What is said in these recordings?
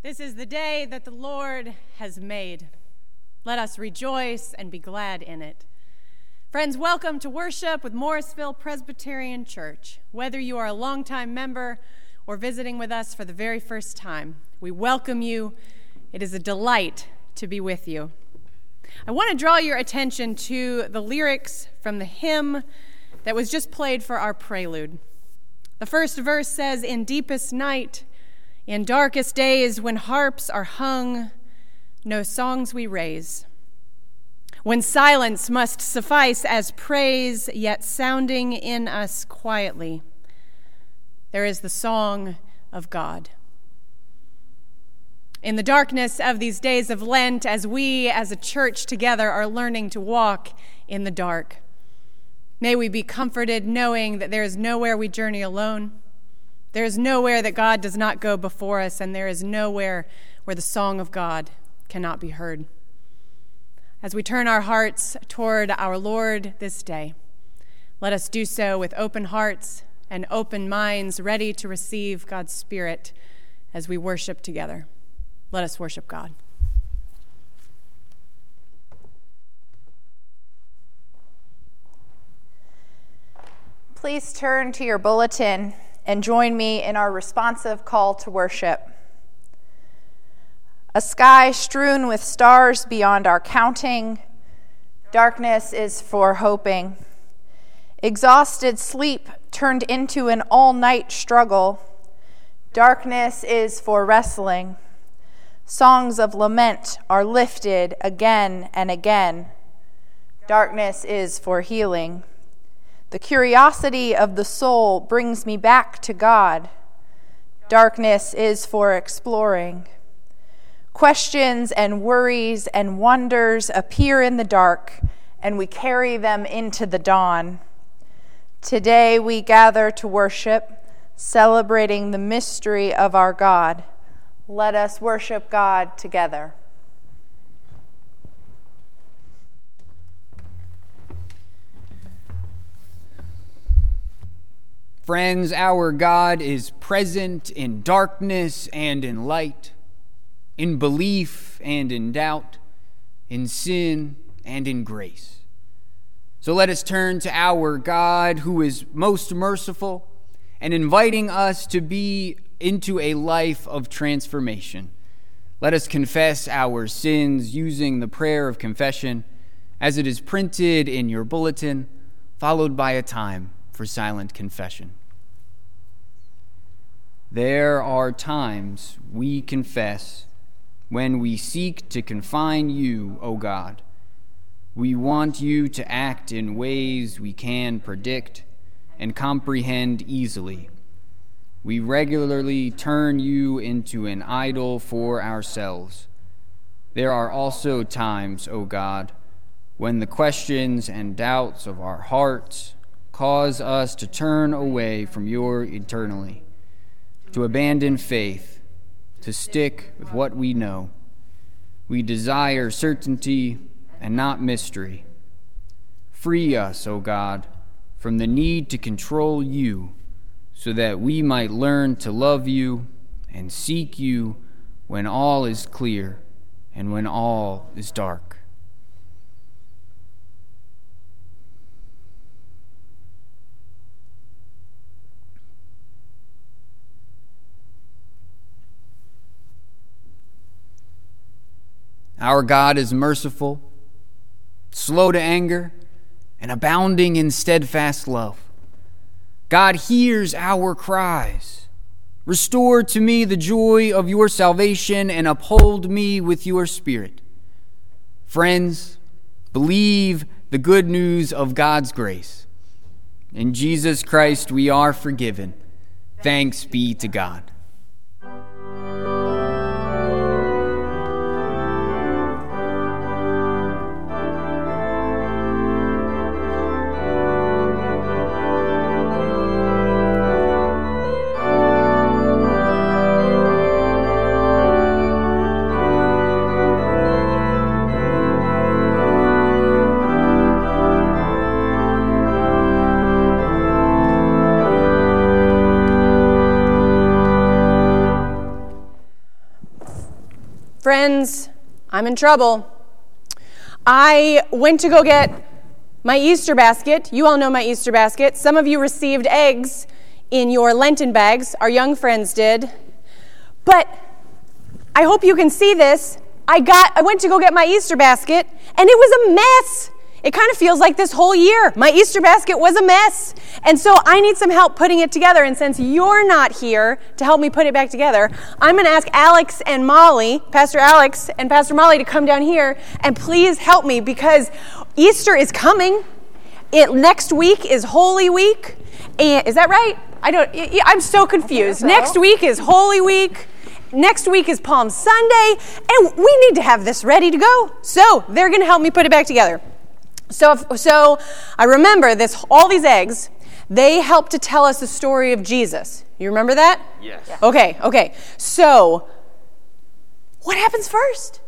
This is the day that the Lord has made. Let us rejoice and be glad in it. Friends, welcome to worship with Morrisville Presbyterian Church. Whether you are a longtime member or visiting with us for the very first time, we welcome you. It is a delight to be with you. I want to draw your attention to the lyrics from the hymn that was just played for our prelude. The first verse says, In deepest night, in darkest days, when harps are hung, no songs we raise. When silence must suffice as praise, yet sounding in us quietly, there is the song of God. In the darkness of these days of Lent, as we as a church together are learning to walk in the dark, may we be comforted knowing that there is nowhere we journey alone there is nowhere that God does not go before us, and there is nowhere where the song of God cannot be heard. As we turn our hearts toward our Lord this day, let us do so with open hearts and open minds, ready to receive God's Spirit as we worship together. Let us worship God. Please turn to your bulletin and join me in our responsive call to worship. A sky strewn with stars beyond our counting, darkness is for hoping. Exhausted sleep turned into an all night struggle, darkness is for wrestling. Songs of lament are lifted again and again. Darkness is for healing. The curiosity of the soul brings me back to God. Darkness is for exploring. Questions and worries and wonders appear in the dark, and we carry them into the dawn. Today we gather to worship, celebrating the mystery of our God. Let us worship God together. Friends, our God is present in darkness and in light, in belief and in doubt, in sin and in grace. So let us turn to our God who is most merciful and inviting us to be into a life of transformation. Let us confess our sins using the prayer of confession as it is printed in your bulletin, followed by a time for silent confession. There are times we confess when we seek to confine you, O God. We want you to act in ways we can predict and comprehend easily. We regularly turn you into an idol for ourselves. There are also times, O God, when the questions and doubts of our hearts cause us to turn away from your eternally to abandon faith, to stick with what we know. We desire certainty and not mystery. Free us, O God, from the need to control you, so that we might learn to love you and seek you when all is clear and when all is dark. Our God is merciful, slow to anger, and abounding in steadfast love. God hears our cries. Restore to me the joy of your salvation and uphold me with your spirit. Friends, believe the good news of God's grace. In Jesus Christ we are forgiven. Thanks be to God. I'm in trouble. I went to go get my Easter basket. You all know my Easter basket. Some of you received eggs in your Lenten bags. Our young friends did. But I hope you can see this. I got I went to go get my Easter basket and it was a mess. It kind of feels like this whole year. My Easter basket was a mess. And so I need some help putting it together. And since you're not here to help me put it back together, I'm going to ask Alex and Molly, Pastor Alex and Pastor Molly, to come down here and please help me because Easter is coming. It, next week is Holy Week. And is that right? I don't, I'm so confused. so. Next week is Holy Week. Next week is Palm Sunday, and we need to have this ready to go. So they're going to help me put it back together. So, if, so I remember this. All these eggs, they help to tell us the story of Jesus. You remember that? Yes. Okay. Okay. So, what happens first?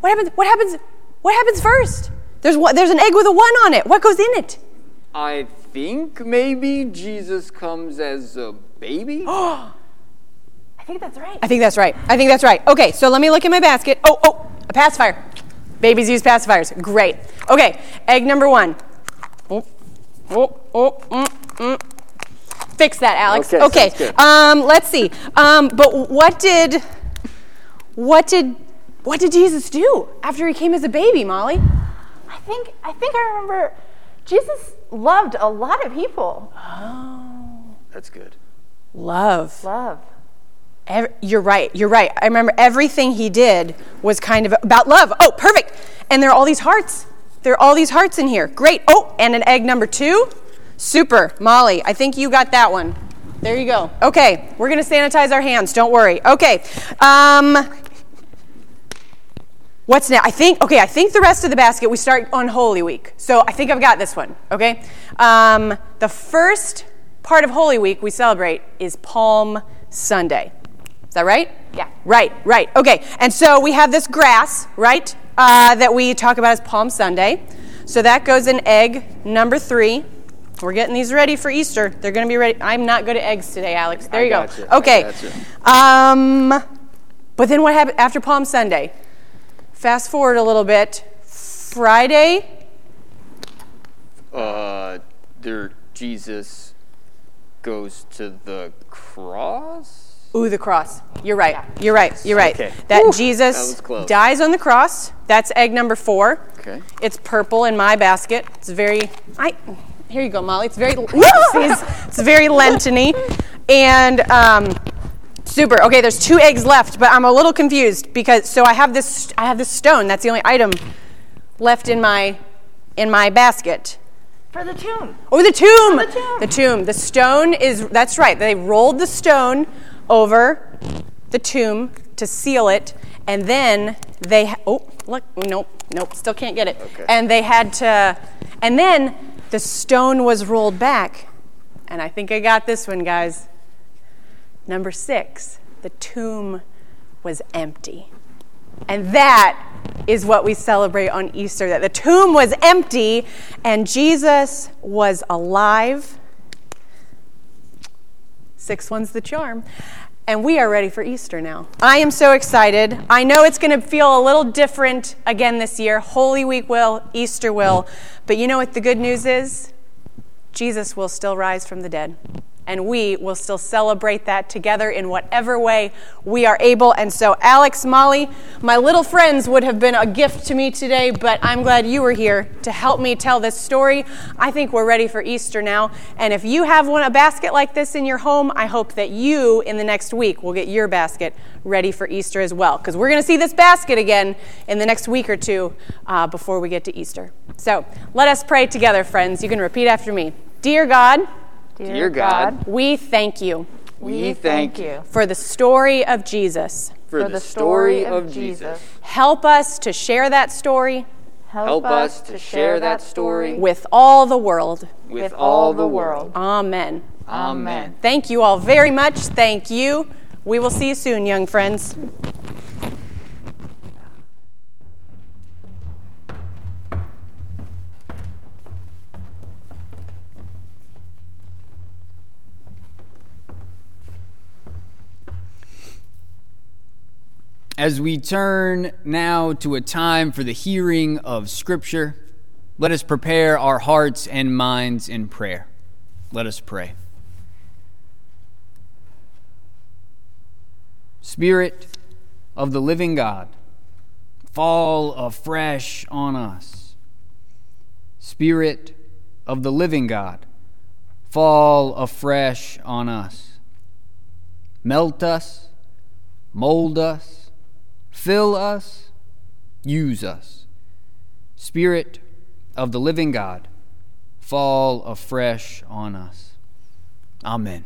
What happens? What happens? What happens first? There's one, there's an egg with a one on it. What goes in it? I think maybe Jesus comes as a baby. I think that's right. I think that's right. I think that's right. Okay. So let me look in my basket. Oh, oh, a pacifier. Babies use pacifiers. Great. Okay. Egg number one. Oh, oh, oh, mm, mm. Fix that, Alex. Okay, Okay. Um, let's see. Um, but what did, what did, what did Jesus do after he came as a baby, Molly? I think I think I remember Jesus loved a lot of people. Oh. That's good. Love. Love. You're right. You're right. I remember everything he did was kind of about love. Oh, perfect. And there are all these hearts. There are all these hearts in here. Great. Oh, and an egg number two. Super. Molly, I think you got that one. There you go. Okay, we're going to sanitize our hands. Don't worry. Okay. Um, what's now? I think, okay, I think the rest of the basket we start on Holy Week. So I think I've got this one. Okay. Um, the first part of Holy Week we celebrate is Palm Sunday. Is that right? Yeah. Right, right. Okay. And so we have this grass, right, uh, that we talk about as Palm Sunday. So that goes in egg number three. We're getting these ready for Easter. They're going to be ready. I'm not good at eggs today, Alex. There I you go. gotcha, I Okay. gotcha. Um, but then what happened after Palm Sunday? Fast forward a little bit. Friday. Uh, there Jesus goes to the cross. Ooh, the cross. You're right. You're right. You're right. Okay. That Whew, Jesus that dies on the cross. That's egg number four. Okay. It's purple in my basket. It's very. I. Here you go, Molly. It's very. Whoopsies. it's very Lentiny, and um, super. Okay, there's two eggs left, but I'm a little confused because so I have this. I have this stone. That's the only item left in my in my basket. For the tomb. Oh, the tomb. the tomb. The tomb. The stone is, that's right. They rolled the stone over the tomb to seal it, and then they, oh, look, nope, nope, still can't get it. Okay. And they had to, and then the stone was rolled back. And I think I got this one, guys. Number six, the tomb was empty. And that is what we celebrate on Easter that the tomb was empty and Jesus was alive. Six one's the charm. And we are ready for Easter now. I am so excited. I know it's going to feel a little different again this year. Holy Week will, Easter will. But you know what the good news is? Jesus will still rise from the dead. And we will still celebrate that together in whatever way we are able. And so, Alex, Molly, my little friends would have been a gift to me today, but I'm glad you were here to help me tell this story. I think we're ready for Easter now. And if you have one, a basket like this in your home, I hope that you in the next week will get your basket ready for Easter as well. Because we're going to see this basket again in the next week or two uh, before we get to Easter. So, let us pray together, friends. You can repeat after me. Dear God, Dear God, we thank you we thank you for the story of Jesus. for the story of Jesus. Help us to share that story Help us to share that story with all the world. with all the world. Amen. Amen. Thank you all very much. Thank you. We will see you soon, young friends. As we turn now to a time for the hearing of Scripture, let us prepare our hearts and minds in prayer. Let us pray. Spirit of the living God, fall afresh on us. Spirit of the living God, fall afresh on us. Melt us, mold us Fill us, use us. Spirit of the living God, fall afresh on us. Amen.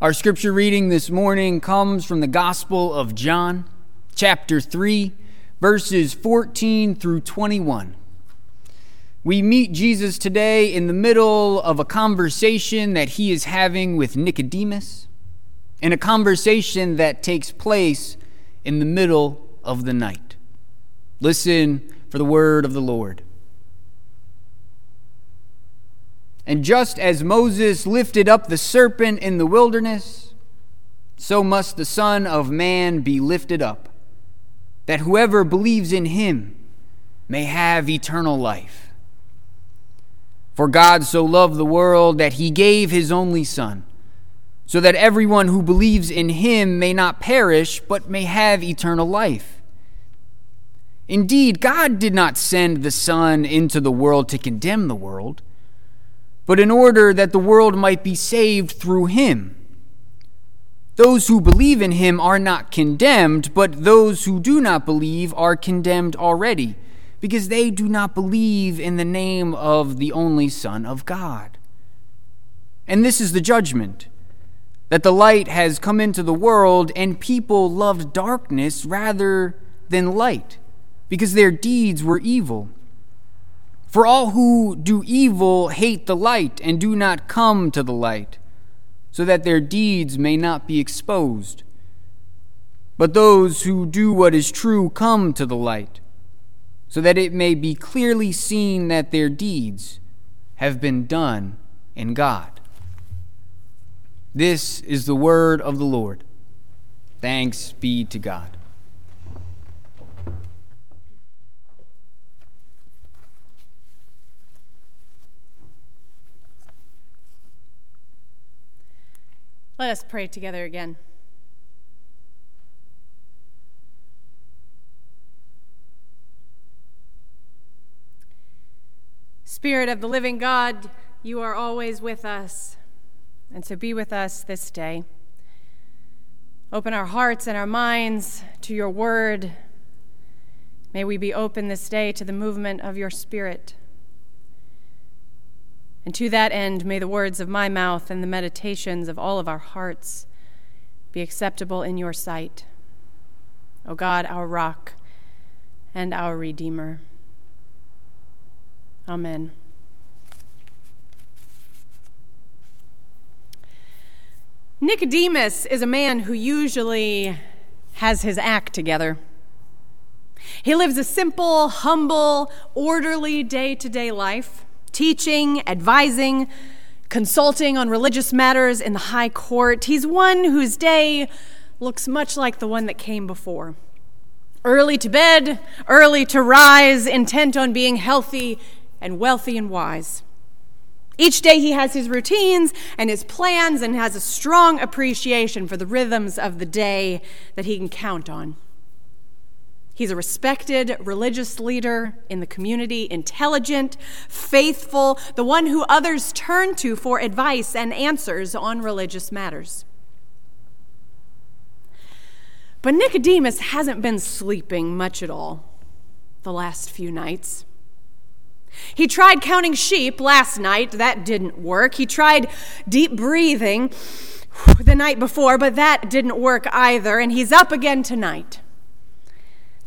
Our scripture reading this morning comes from the Gospel of John, chapter 3, verses 14 through 21. We meet Jesus today in the middle of a conversation that he is having with Nicodemus in a conversation that takes place in the middle of the night. Listen for the word of the Lord. And just as Moses lifted up the serpent in the wilderness, so must the Son of Man be lifted up, that whoever believes in him may have eternal life. For God so loved the world that he gave his only Son so that everyone who believes in him may not perish, but may have eternal life. Indeed, God did not send the Son into the world to condemn the world, but in order that the world might be saved through him. Those who believe in him are not condemned, but those who do not believe are condemned already, because they do not believe in the name of the only Son of God. And this is the judgment that the light has come into the world, and people loved darkness rather than light, because their deeds were evil. For all who do evil hate the light and do not come to the light, so that their deeds may not be exposed. But those who do what is true come to the light, so that it may be clearly seen that their deeds have been done in God. This is the word of the Lord. Thanks be to God. Let us pray together again. Spirit of the living God, you are always with us. And so be with us this day. Open our hearts and our minds to your word. May we be open this day to the movement of your spirit. And to that end, may the words of my mouth and the meditations of all of our hearts be acceptable in your sight. O God, our rock and our Redeemer. Amen. Nicodemus is a man who usually has his act together. He lives a simple, humble, orderly day to day life, teaching, advising, consulting on religious matters in the high court. He's one whose day looks much like the one that came before. Early to bed, early to rise, intent on being healthy and wealthy and wise. Each day he has his routines and his plans and has a strong appreciation for the rhythms of the day that he can count on. He's a respected religious leader in the community, intelligent, faithful, the one who others turn to for advice and answers on religious matters. But Nicodemus hasn't been sleeping much at all the last few nights. He tried counting sheep last night. That didn't work. He tried deep breathing the night before, but that didn't work either. And he's up again tonight.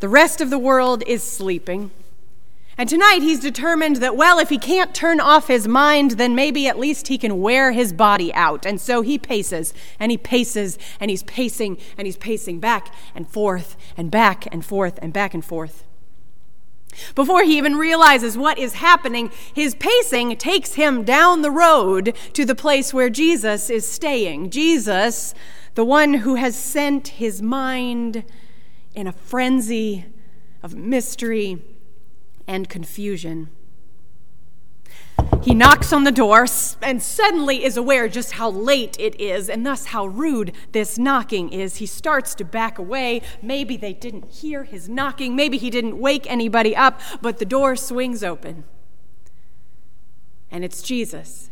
The rest of the world is sleeping. And tonight he's determined that, well, if he can't turn off his mind, then maybe at least he can wear his body out. And so he paces and he paces and he's pacing and he's pacing back and forth and back and forth and back and forth. Before he even realizes what is happening, his pacing takes him down the road to the place where Jesus is staying. Jesus, the one who has sent his mind in a frenzy of mystery and confusion. He knocks on the door and suddenly is aware just how late it is and thus how rude this knocking is. He starts to back away. Maybe they didn't hear his knocking. Maybe he didn't wake anybody up, but the door swings open. And it's Jesus,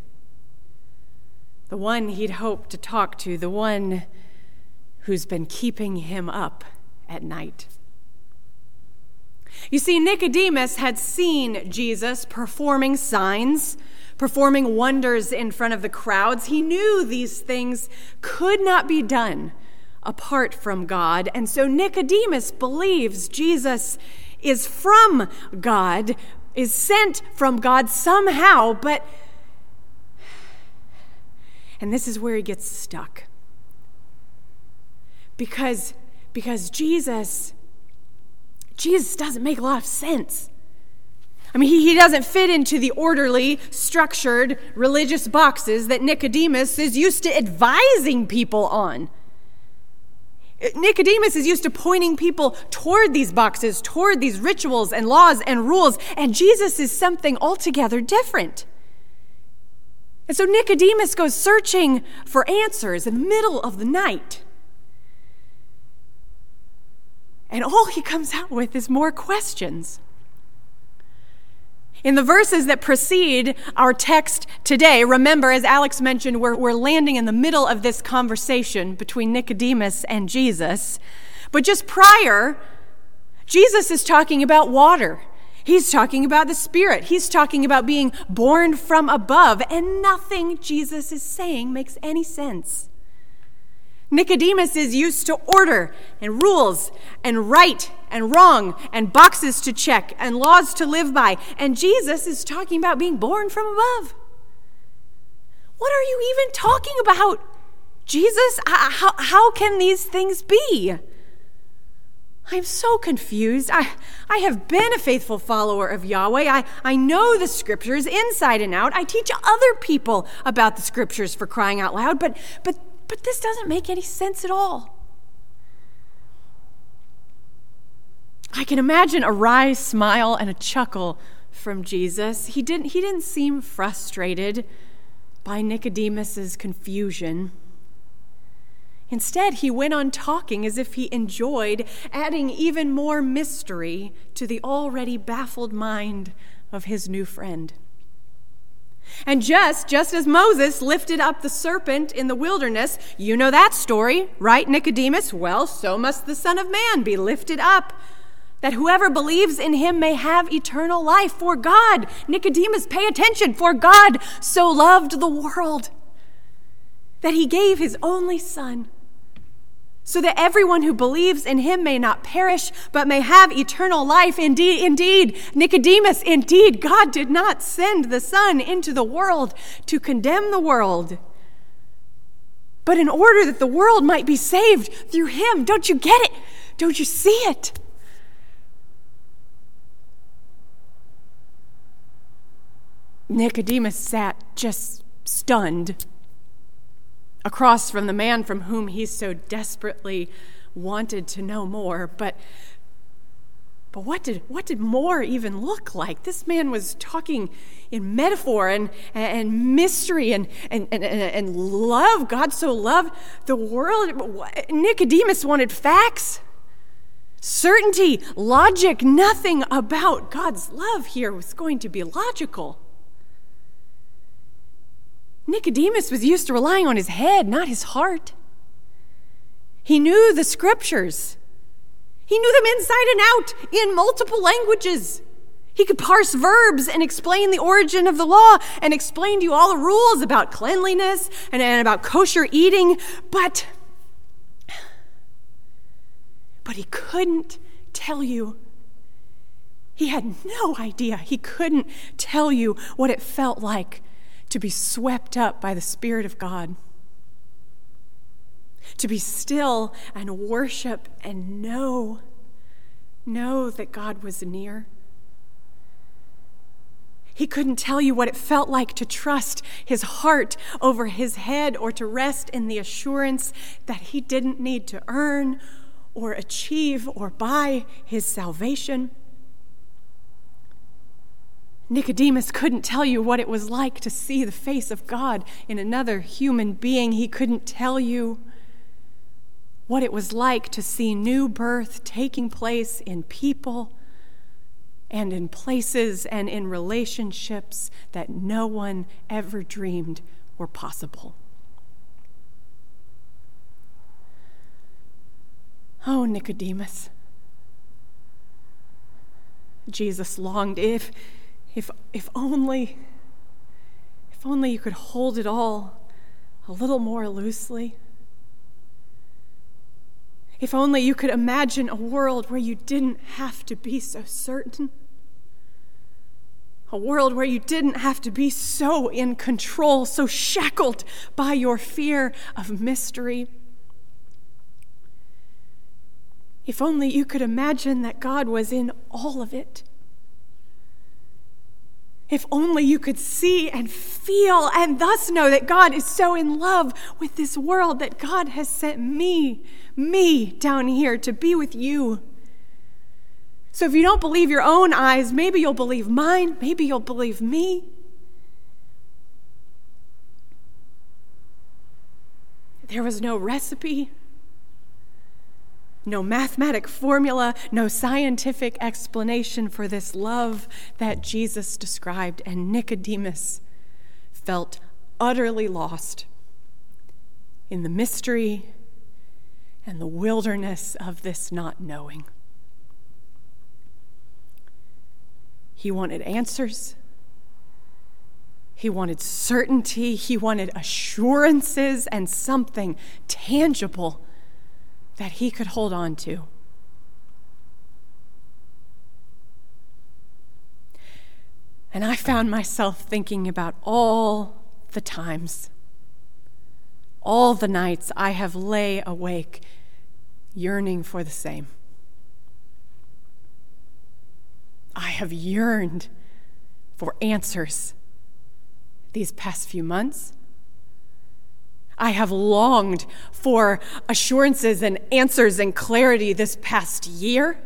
the one he'd hoped to talk to, the one who's been keeping him up at night. You see, Nicodemus had seen Jesus performing signs, performing wonders in front of the crowds. He knew these things could not be done apart from God. And so Nicodemus believes Jesus is from God, is sent from God somehow, but. And this is where he gets stuck. Because, because Jesus Jesus doesn't make a lot of sense. I mean, he, he doesn't fit into the orderly, structured religious boxes that Nicodemus is used to advising people on. Uh, Nicodemus is used to pointing people toward these boxes, toward these rituals and laws and rules, and Jesus is something altogether different. And so Nicodemus goes searching for answers in the middle of the night. And all he comes out with is more questions. In the verses that precede our text today, remember, as Alex mentioned, we're, we're landing in the middle of this conversation between Nicodemus and Jesus. But just prior, Jesus is talking about water. He's talking about the Spirit. He's talking about being born from above, and nothing Jesus is saying makes any sense. Nicodemus is used to order and rules and right and wrong and boxes to check and laws to live by. And Jesus is talking about being born from above. What are you even talking about? Jesus, how, how can these things be? I'm so confused. I, I have been a faithful follower of Yahweh. I, I know the scriptures inside and out. I teach other people about the scriptures for crying out loud, but, but but this doesn't make any sense at all. I can imagine a wry smile and a chuckle from Jesus. He didn't, he didn't seem frustrated by Nicodemus's confusion. Instead, he went on talking as if he enjoyed adding even more mystery to the already baffled mind of his new friend. And just, just as Moses lifted up the serpent in the wilderness, you know that story, right, Nicodemus? Well, so must the Son of Man be lifted up, that whoever believes in him may have eternal life. For God, Nicodemus, pay attention, for God so loved the world that he gave his only Son so that everyone who believes in him may not perish, but may have eternal life. Indeed, indeed, Nicodemus, indeed, God did not send the Son into the world to condemn the world, but in order that the world might be saved through him. Don't you get it? Don't you see it? Nicodemus sat just stunned across from the man from whom he so desperately wanted to know more. But but what did what did more even look like? This man was talking in metaphor and, and mystery and, and, and, and love. God so loved the world. Nicodemus wanted facts, certainty, logic. Nothing about God's love here was going to be logical. Nicodemus was used to relying on his head, not his heart. He knew the scriptures, he knew them inside and out in multiple languages. He could parse verbs and explain the origin of the law and explain to you all the rules about cleanliness and, and about kosher eating, but but he couldn't tell you. He had no idea. He couldn't tell you what it felt like to be swept up by the Spirit of God, to be still and worship and know, know that God was near. He couldn't tell you what it felt like to trust his heart over his head or to rest in the assurance that he didn't need to earn or achieve or buy his salvation. Nicodemus couldn't tell you what it was like to see the face of God in another human being. He couldn't tell you what it was like to see new birth taking place in people and in places and in relationships that no one ever dreamed were possible. Oh, Nicodemus. Jesus longed if if if only if only you could hold it all a little more loosely. If only you could imagine a world where you didn't have to be so certain. A world where you didn't have to be so in control, so shackled by your fear of mystery. If only you could imagine that God was in all of it. If only you could see and feel and thus know that God is so in love with this world that God has sent me, me down here to be with you. So if you don't believe your own eyes, maybe you'll believe mine, maybe you'll believe me. There was no recipe no mathematic formula, no scientific explanation for this love that Jesus described, and Nicodemus felt utterly lost in the mystery and the wilderness of this not knowing. He wanted answers. He wanted certainty. He wanted assurances and something tangible that he could hold on to. And I found myself thinking about all the times, all the nights I have lay awake yearning for the same. I have yearned for answers these past few months I have longed for assurances and answers and clarity this past year.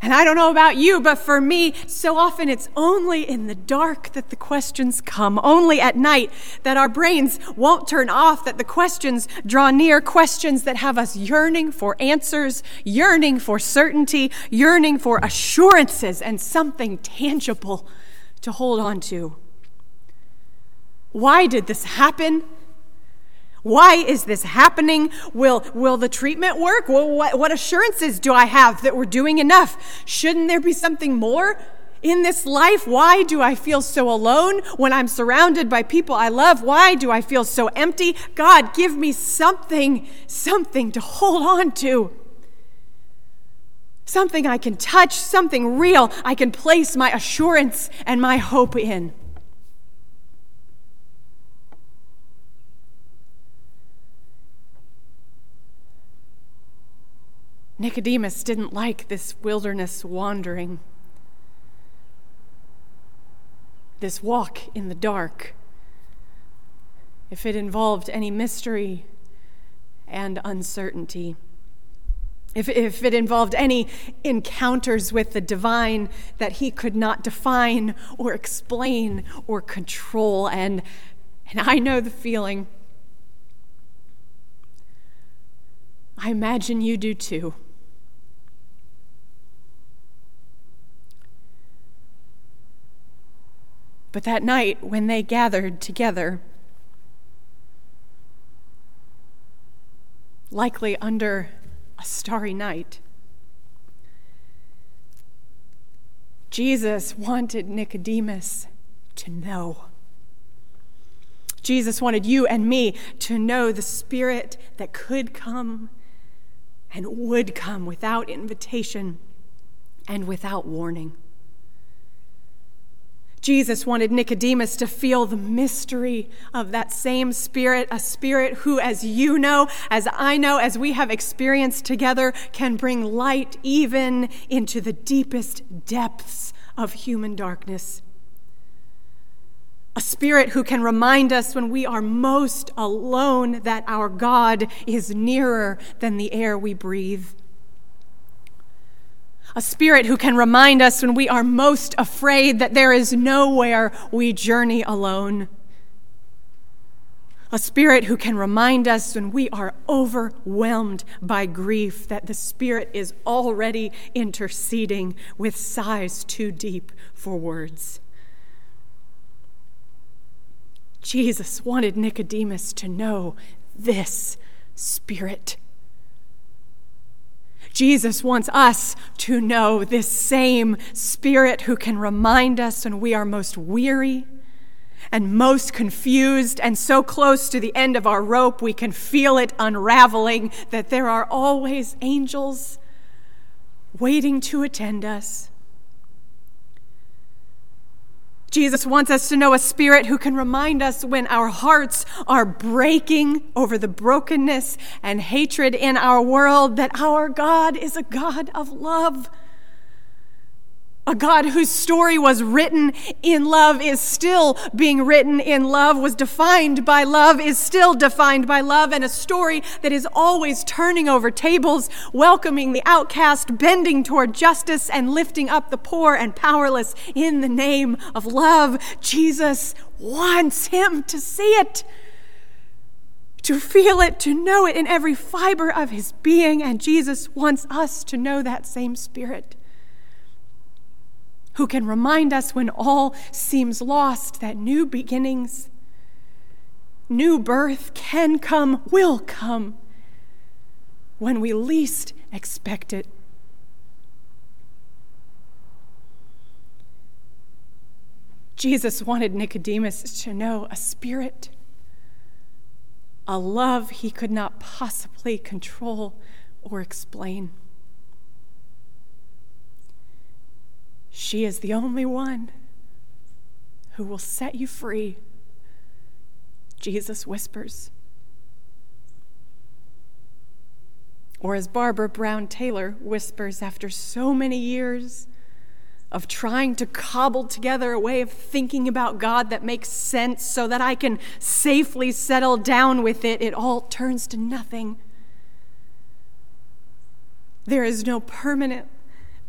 And I don't know about you, but for me, so often it's only in the dark that the questions come, only at night that our brains won't turn off, that the questions draw near, questions that have us yearning for answers, yearning for certainty, yearning for assurances and something tangible to hold on to. Why did this happen? Why is this happening? Will, will the treatment work? Well, what, what assurances do I have that we're doing enough? Shouldn't there be something more? in this life? Why do I feel so alone when I'm surrounded by people I love? Why do I feel so empty? God, give me something, something to hold on to. Something I can touch, something real I can place my assurance and my hope in. Nicodemus didn't like this wilderness wandering, this walk in the dark. If it involved any mystery and uncertainty, if, if it involved any encounters with the divine that he could not define or explain or control. And, and I know the feeling. I imagine you do too. But that night, when they gathered together, likely under a starry night, Jesus wanted Nicodemus to know. Jesus wanted you and me to know the Spirit that could come and would come without invitation and without warning. Jesus wanted Nicodemus to feel the mystery of that same Spirit, a Spirit who, as you know, as I know, as we have experienced together, can bring light even into the deepest depths of human darkness. A spirit who can remind us when we are most alone that our God is nearer than the air we breathe. A spirit who can remind us when we are most afraid that there is nowhere we journey alone a spirit who can remind us when we are overwhelmed by grief that the spirit is already interceding with sighs too deep for words. Jesus wanted Nicodemus to know this spirit. Jesus wants us to know this same spirit who can remind us when we are most weary and most confused and so close to the end of our rope we can feel it unraveling, that there are always angels waiting to attend us. Jesus wants us to know a spirit who can remind us when our hearts are breaking over the brokenness and hatred in our world that our God is a God of love a God whose story was written in love is still being written in love, was defined by love, is still defined by love, and a story that is always turning over tables, welcoming the outcast, bending toward justice, and lifting up the poor and powerless in the name of love. Jesus wants him to see it, to feel it, to know it in every fiber of his being, and Jesus wants us to know that same spirit who can remind us when all seems lost that new beginnings, new birth can come, will come when we least expect it. Jesus wanted Nicodemus to know a spirit, a love he could not possibly control or explain. She is the only one who will set you free, Jesus whispers. Or as Barbara Brown Taylor whispers after so many years of trying to cobble together a way of thinking about God that makes sense so that I can safely settle down with it, it all turns to nothing. There is no permanent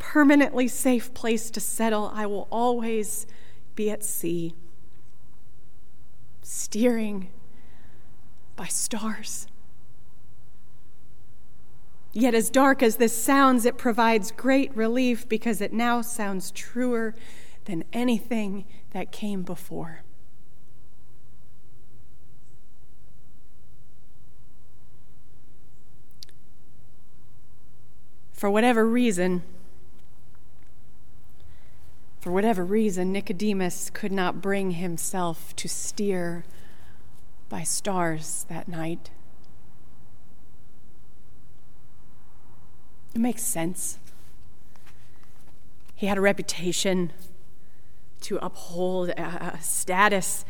permanently safe place to settle, I will always be at sea, steering by stars. Yet, as dark as this sounds, it provides great relief because it now sounds truer than anything that came before. For whatever reason, for whatever reason, Nicodemus could not bring himself to steer by stars that night. It makes sense. He had a reputation to uphold, a, status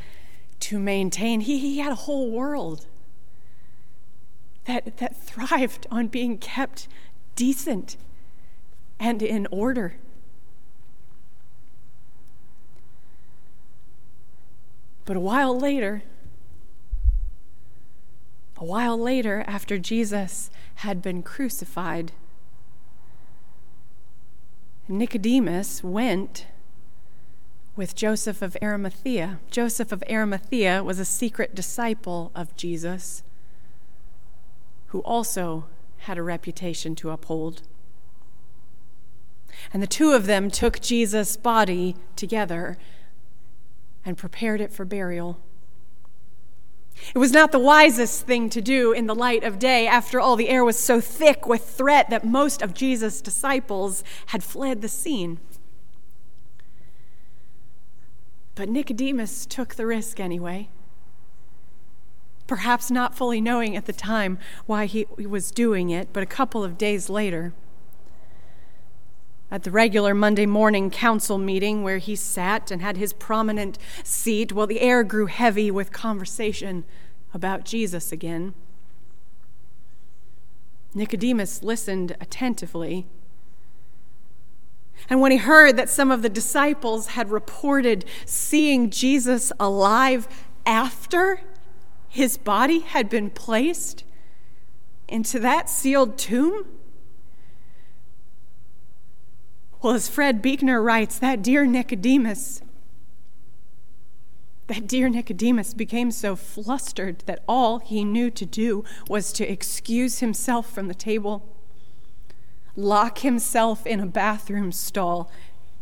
to maintain. He, he had a whole world that, that thrived on being kept decent and in order. But a while later, a while later, after Jesus had been crucified, Nicodemus went with Joseph of Arimathea. Joseph of Arimathea was a secret disciple of Jesus who also had a reputation to uphold. And the two of them took Jesus' body together and prepared it for burial. It was not the wisest thing to do in the light of day. After all, the air was so thick with threat that most of Jesus' disciples had fled the scene. But Nicodemus took the risk anyway, perhaps not fully knowing at the time why he was doing it, but a couple of days later at the regular Monday morning council meeting where he sat and had his prominent seat while the air grew heavy with conversation about Jesus again. Nicodemus listened attentively. And when he heard that some of the disciples had reported seeing Jesus alive after his body had been placed into that sealed tomb, well, as Fred Buechner writes, that dear Nicodemus, that dear Nicodemus became so flustered that all he knew to do was to excuse himself from the table lock himself in a bathroom stall,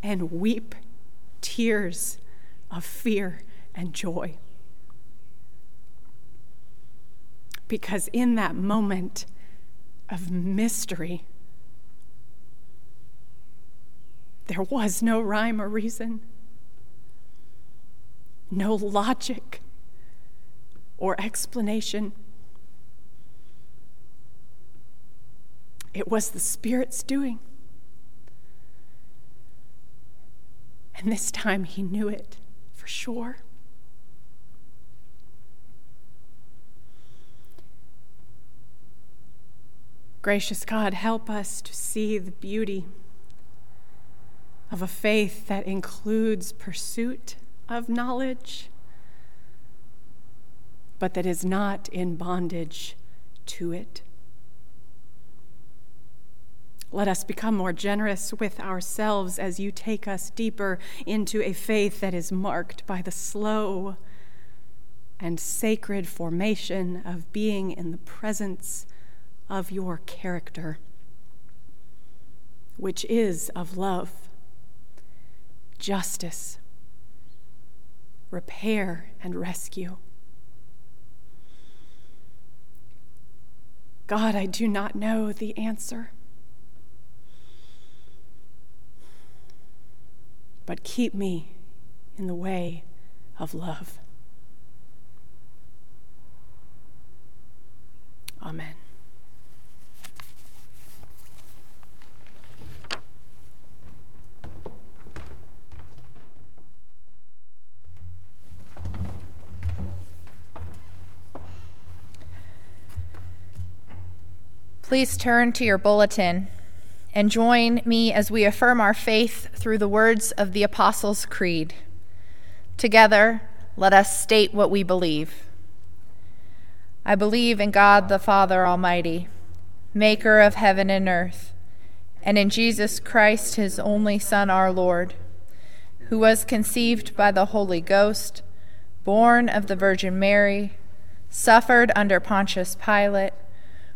and weep tears of fear and joy. Because in that moment of mystery, there was no rhyme or reason, no logic or explanation. It was the Spirit's doing. And this time he knew it for sure. Gracious God, help us to see the beauty of a faith that includes pursuit of knowledge, but that is not in bondage to it. Let us become more generous with ourselves as you take us deeper into a faith that is marked by the slow and sacred formation of being in the presence of your character, which is of love, justice, repair, and rescue. God, I do not know the answer. but keep me in the way of love. Amen. Please turn to your bulletin and join me as we affirm our faith through the words of the Apostles' Creed. Together, let us state what we believe. I believe in God the Father Almighty, maker of heaven and earth, and in Jesus Christ, his only Son, our Lord, who was conceived by the Holy Ghost, born of the Virgin Mary, suffered under Pontius Pilate,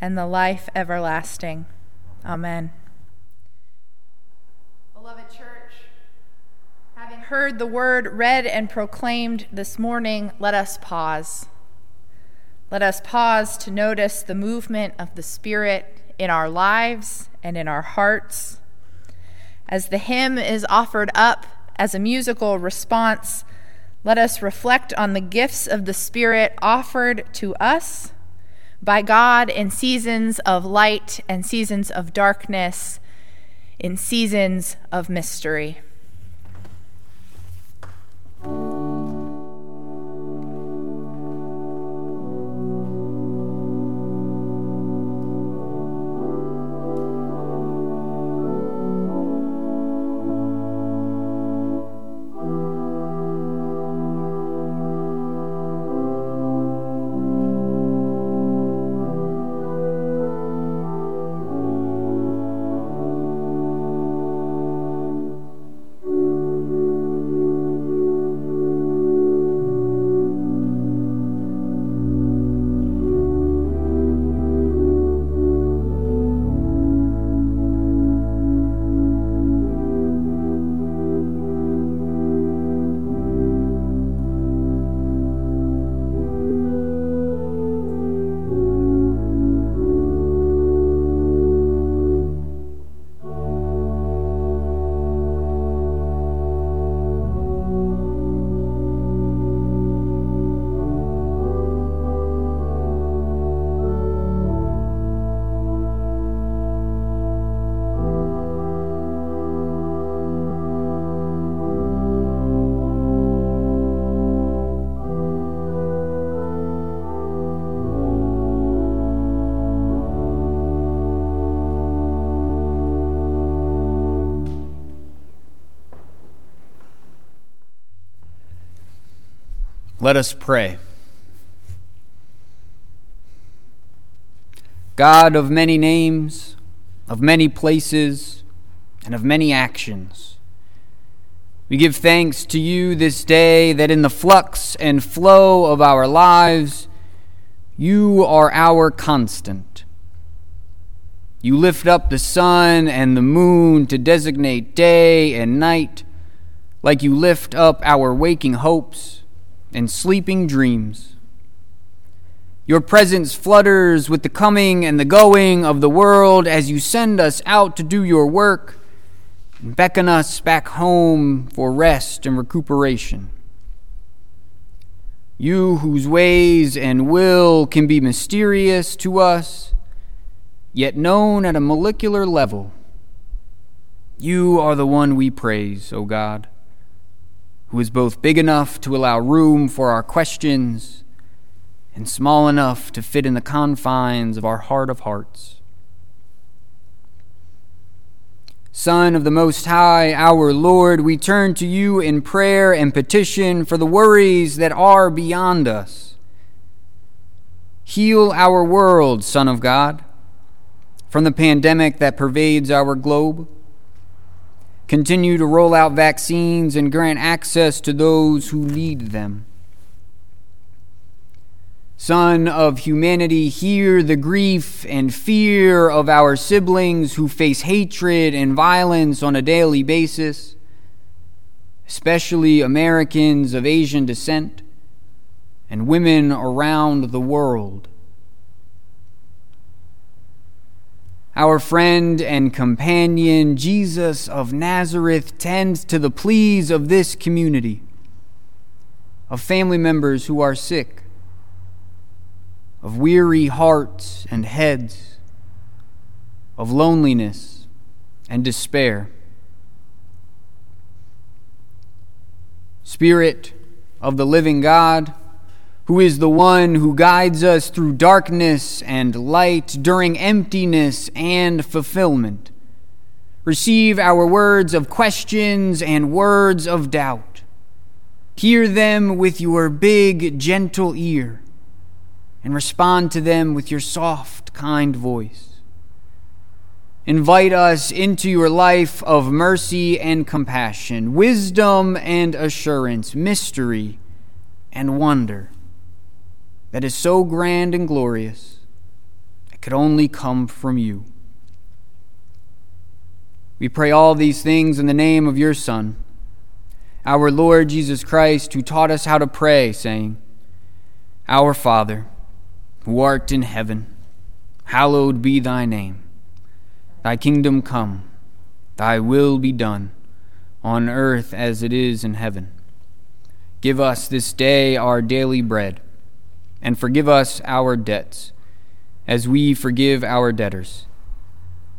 and the life everlasting. Amen. Beloved church, having heard the word read and proclaimed this morning, let us pause. Let us pause to notice the movement of the Spirit in our lives and in our hearts. As the hymn is offered up as a musical response, let us reflect on the gifts of the Spirit offered to us by God in seasons of light and seasons of darkness, in seasons of mystery. Let us pray. God of many names, of many places, and of many actions, we give thanks to you this day that in the flux and flow of our lives, you are our constant. You lift up the sun and the moon to designate day and night, like you lift up our waking hopes and sleeping dreams. Your presence flutters with the coming and the going of the world as you send us out to do your work and beckon us back home for rest and recuperation. You, whose ways and will can be mysterious to us, yet known at a molecular level, you are the one we praise, O God who is both big enough to allow room for our questions and small enough to fit in the confines of our heart of hearts. Son of the Most High, our Lord, we turn to you in prayer and petition for the worries that are beyond us. Heal our world, Son of God, from the pandemic that pervades our globe continue to roll out vaccines and grant access to those who need them. Son of humanity, hear the grief and fear of our siblings who face hatred and violence on a daily basis, especially Americans of Asian descent and women around the world. Our friend and companion, Jesus of Nazareth, tends to the pleas of this community, of family members who are sick, of weary hearts and heads, of loneliness and despair. Spirit of the living God, who is the one who guides us through darkness and light, during emptiness and fulfillment. Receive our words of questions and words of doubt. Hear them with your big, gentle ear, and respond to them with your soft, kind voice. Invite us into your life of mercy and compassion, wisdom and assurance, mystery and wonder that is so grand and glorious, it could only come from you. We pray all these things in the name of your Son, our Lord Jesus Christ, who taught us how to pray, saying, Our Father, who art in heaven, hallowed be thy name. Thy kingdom come, thy will be done, on earth as it is in heaven. Give us this day our daily bread and forgive us our debts, as we forgive our debtors.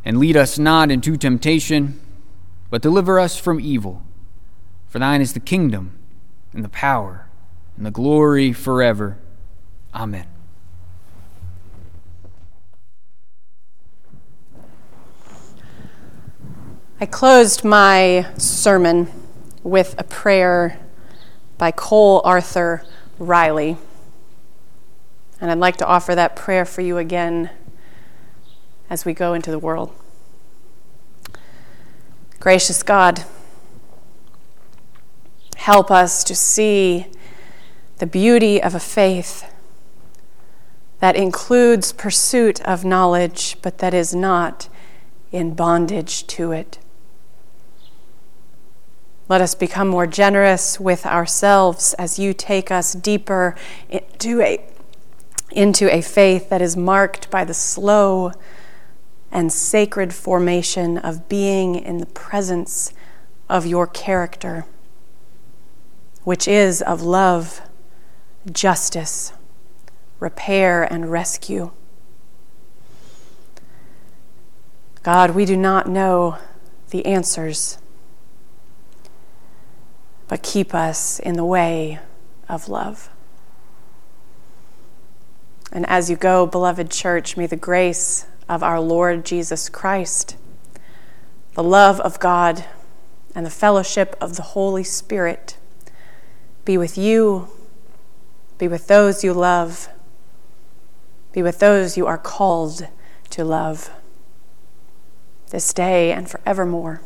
And lead us not into temptation, but deliver us from evil. For thine is the kingdom, and the power, and the glory forever. Amen. I closed my sermon with a prayer by Cole Arthur Riley. And I'd like to offer that prayer for you again as we go into the world. Gracious God, help us to see the beauty of a faith that includes pursuit of knowledge, but that is not in bondage to it. Let us become more generous with ourselves as you take us deeper into a into a faith that is marked by the slow and sacred formation of being in the presence of your character, which is of love, justice, repair, and rescue. God, we do not know the answers, but keep us in the way of love. And as you go, beloved church, may the grace of our Lord Jesus Christ, the love of God, and the fellowship of the Holy Spirit be with you Be with those you love. Be with those you are called to love this day and forevermore.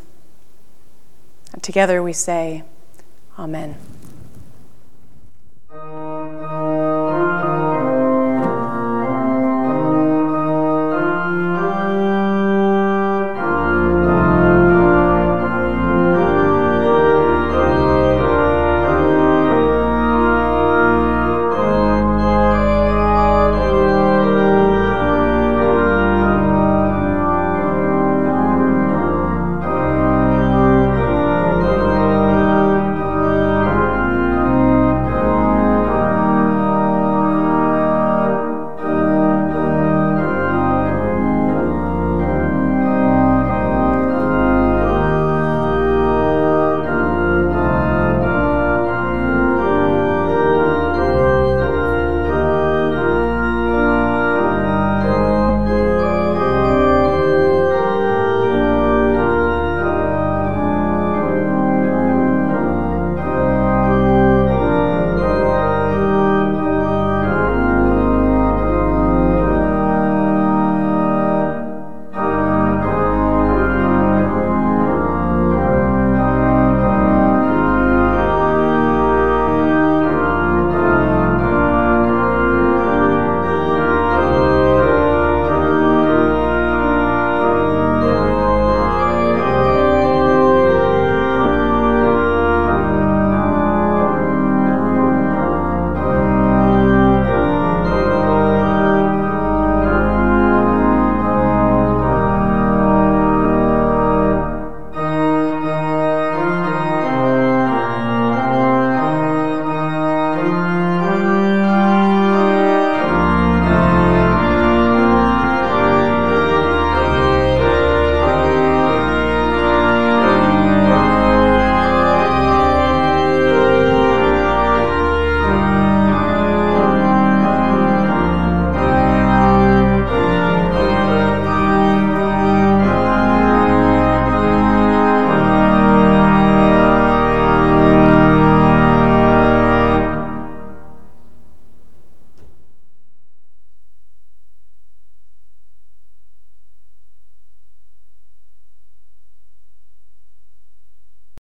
And together we say, Amen.